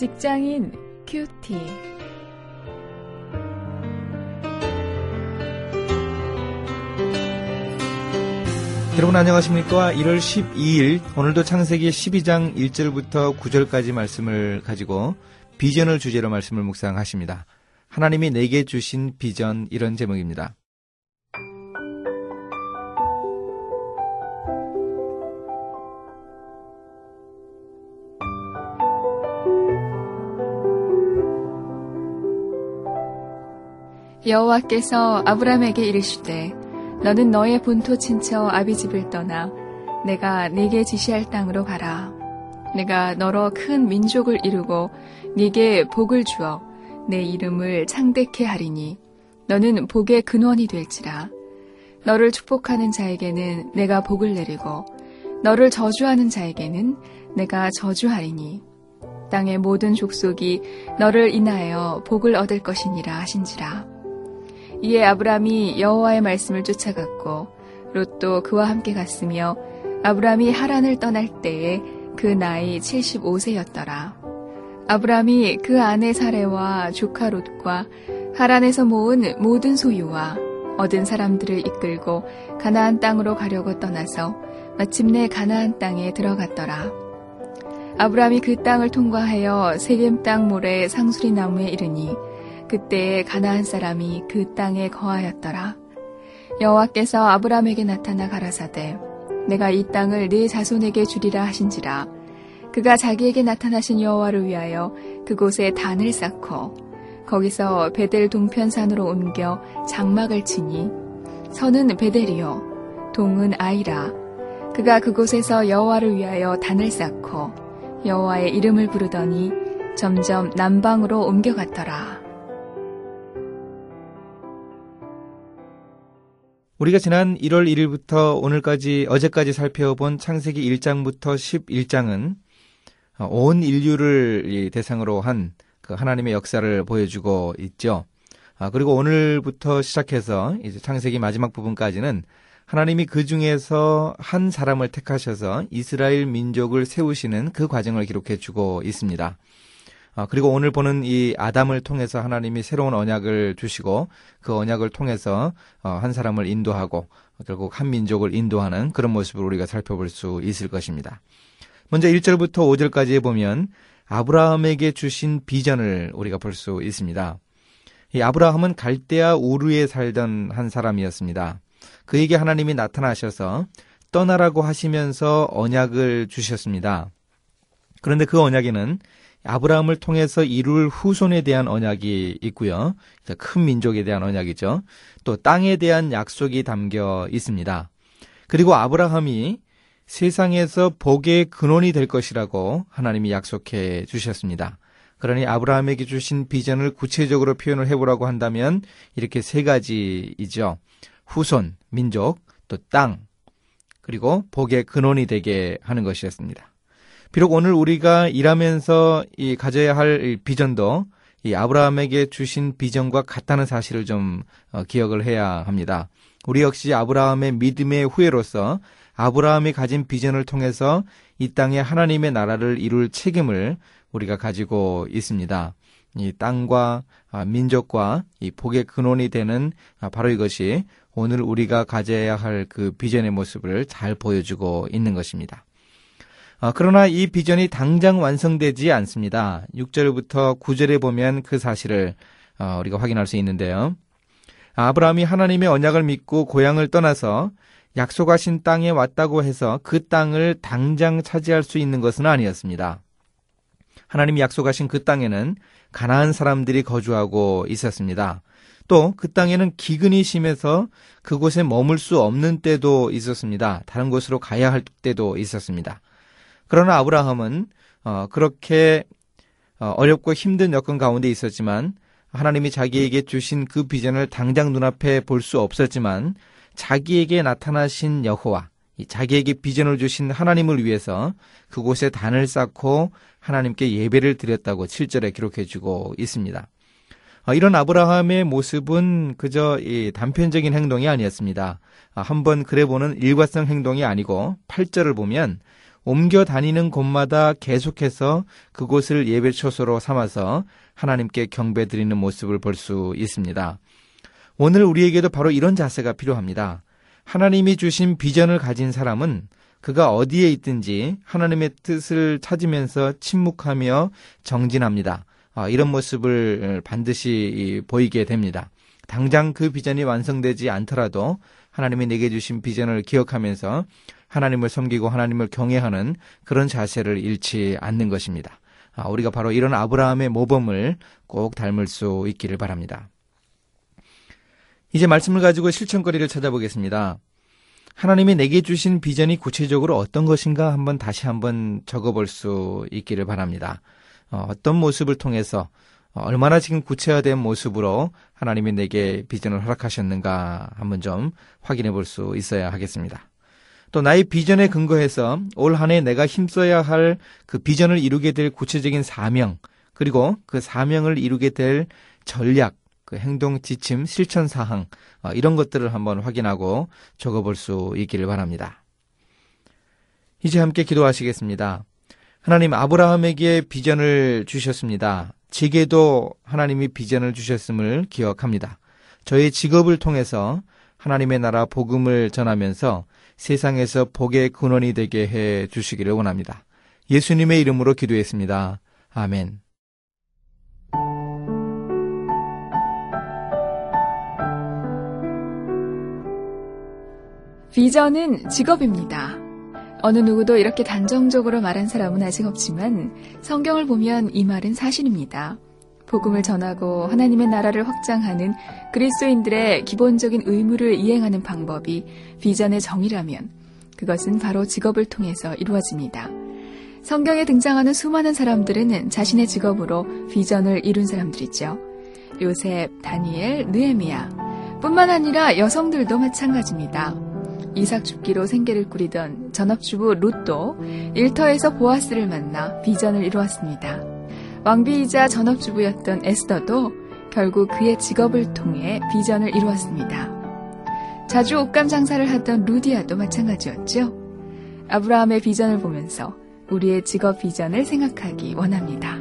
직장인 큐티. 여러분 안녕하십니까? 1월 12일 오늘도 창세기 12장 1절부터 9절까지 말씀을 가지고 비전을 주제로 말씀을 묵상하십니다. 하나님이 내게 주신 비전 이런 제목입니다. 여호와께서 아브라함에게 이르시되 너는 너의 본토 친처 아비집을 떠나 내가 네게 지시할 땅으로 가라. 내가 너로 큰 민족을 이루고 네게 복을 주어 내 이름을 창대케 하리니 너는 복의 근원이 될지라. 너를 축복하는 자에게는 내가 복을 내리고 너를 저주하는 자에게는 내가 저주하리니 땅의 모든 족속이 너를 인하여 복을 얻을 것이니라 하신지라. 이에 아브람이 여호와의 말씀을 쫓아갔고 롯도 그와 함께 갔으며 아브람이 하란을 떠날 때에 그 나이 75세였더라. 아브람이 그 아내 사레와 조카 롯과 하란에서 모은 모든 소유와 얻은 사람들을 이끌고 가나안 땅으로 가려고 떠나서 마침내 가나안 땅에 들어갔더라. 아브람이 그 땅을 통과하여 세겜 땅 모래 상수리 나무에 이르니 그때에 가나안 사람이 그 땅에 거하였더라. 여호와께서 아브람에게 나타나 가라사대 내가 이 땅을 네 자손에게 주리라 하신지라 그가 자기에게 나타나신 여호와를 위하여 그곳에 단을 쌓고 거기서 베델 동편산으로 옮겨 장막을 치니 서는 베델이요 동은 아이라 그가 그곳에서 여호와를 위하여 단을 쌓고 여호와의 이름을 부르더니 점점 남방으로 옮겨갔더라. 우리가 지난 1월 1일부터 오늘까지 어제까지 살펴본 창세기 1장부터 11장은 온 인류를 대상으로 한 그 하나님의 역사를 보여주고 있죠. 아, 그리고 오늘부터 시작해서 이제 창세기 마지막 부분까지는 하나님이 그 중에서 한 사람을 택하셔서 이스라엘 민족을 세우시는 그 과정을 기록해 주고 있습니다. 아, 그리고 오늘 보는 이 아담을 통해서 하나님이 새로운 언약을 주시고 그 언약을 통해서 어, 한 사람을 인도하고 결국 한 민족을 인도하는 그런 모습을 우리가 살펴볼 수 있을 것입니다. 먼저 1절부터 5절까지 보면 아브라함에게 주신 비전을 우리가 볼 수 있습니다. 이 아브라함은 갈대아 우르에 살던 한 사람이었습니다. 그에게 하나님이 나타나셔서 떠나라고 하시면서 언약을 주셨습니다. 그런데 그 언약에는 아브라함을 통해서 이룰 후손에 대한 언약이 있고요. 큰 민족에 대한 언약이죠. 또 땅에 대한 약속이 담겨 있습니다. 그리고 아브라함이 세상에서 복의 근원이 될 것이라고 하나님이 약속해 주셨습니다. 그러니 아브라함에게 주신 비전을 구체적으로 표현을 해보라고 한다면 이렇게 세 가지이죠. 후손, 민족, 또 땅, 그리고 복의 근원이 되게 하는 것이었습니다. 비록 오늘 우리가 일하면서 이 가져야 할 비전도 이 아브라함에게 주신 비전과 같다는 사실을 좀 어, 기억을 해야 합니다. 우리 역시 아브라함의 믿음의 후예로서 아브라함이 가진 비전을 통해서 이 땅에 하나님의 나라를 이룰 책임을 우리가 가지고 있습니다. 이 땅과 아, 민족과 이 복의 근원이 되는 아, 바로 이것이 오늘 우리가 가져야 할 그 비전의 모습을 잘 보여주고 있는 것입니다. 아, 그러나 이 비전이 당장 완성되지 않습니다. 6절부터 9절에 보면 그 사실을 어, 우리가 확인할 수 있는데요. 아브라함이 하나님의 언약을 믿고 고향을 떠나서 약속하신 땅에 왔다고 해서 그 땅을 당장 차지할 수 있는 것은 아니었습니다. 하나님이 약속하신 그 땅에는 가나안 사람들이 거주하고 있었습니다. 또 그 땅에는 기근이 심해서 그곳에 머물 수 없는 때도 있었습니다. 다른 곳으로 가야 할 때도 있었습니다. 그러나 아브라함은 어, 그렇게 어, 어렵고 힘든 여건 가운데 있었지만 하나님이 자기에게 주신 그 비전을 당장 눈앞에 볼 수 없었지만 자기에게 나타나신 여호와, 자기에게 비전을 주신 하나님을 위해서 그곳에 단을 쌓고 하나님께 예배를 드렸다고 7절에 기록해 주고 있습니다. 어, 이런 아브라함의 모습은 그저 단편적인 행동이 아니었습니다. 아, 한번 그래 보는 일과성 행동이 아니고 8절을 보면 옮겨 다니는 곳마다 계속해서 그곳을 예배 초소로 삼아서 하나님께 경배 드리는 모습을 볼 수 있습니다. 오늘 우리에게도 바로 이런 자세가 필요합니다. 하나님이 주신 비전을 가진 사람은 그가 어디에 있든지 하나님의 뜻을 찾으면서 침묵하며 정진합니다. 아, 이런 모습을 반드시 보이게 됩니다. 당장 그 비전이 완성되지 않더라도 하나님이 내게 주신 비전을 기억하면서 하나님을 섬기고 하나님을 경외하는 그런 자세를 잃지 않는 것입니다. 아, 우리가 바로 이런 아브라함의 모범을 꼭 닮을 수 있기를 바랍니다. 이제 말씀을 가지고 실천거리를 찾아보겠습니다. 하나님이 내게 주신 비전이 구체적으로 어떤 것인가 한번 다시 한번 적어볼 수 있기를 바랍니다. 어, 어떤 모습을 통해서 어, 얼마나 지금 구체화된 모습으로 하나님이 내게 비전을 허락하셨는가 한번 좀 확인해 볼 수 있어야 하겠습니다. 또 나의 비전에 근거해서 올 한 해 내가 힘써야 할 그 비전을 이루게 될 구체적인 사명, 그리고 그 사명을 이루게 될 전략, 그 행동 지침, 실천 사항, 어, 이런 것들을 한번 확인하고 적어볼 수 있기를 바랍니다. 이제 함께 기도하시겠습니다. 하나님 아브라함에게 비전을 주셨습니다. 제게도 하나님이 비전을 주셨음을 기억합니다. 저의 직업을 통해서 하나님의 나라 복음을 전하면서 세상에서 복의 근원이 되게 해 주시기를 원합니다. 예수님의 이름으로 기도했습니다. 아멘. 비전은 직업입니다. 어느 누구도 이렇게 단정적으로 말한 사람은 아직 없지만 성경을 보면 이 말은 사실입니다. 복음을 전하고 하나님의 나라를 확장하는 그리스도인들의 기본적인 의무를 이행하는 방법이 비전의 정의라면 그것은 바로 직업을 통해서 이루어집니다. 성경에 등장하는 수많은 사람들은 자신의 직업으로 비전을 이룬 사람들이죠. 요셉, 다니엘, 느에미야 뿐만 아니라 여성들도 마찬가지입니다. 이삭 죽기로 생계를 꾸리던 전업주부 롯도 일터에서 보아스를 만나 비전을 이루었습니다. 왕비이자 전업주부였던 에스더도 결국 그의 직업을 통해 비전을 이루었습니다. 자주 옷감 장사를 하던 루디아도 마찬가지였죠. 아브라함의 비전을 보면서 우리의 직업 비전을 생각하기 원합니다.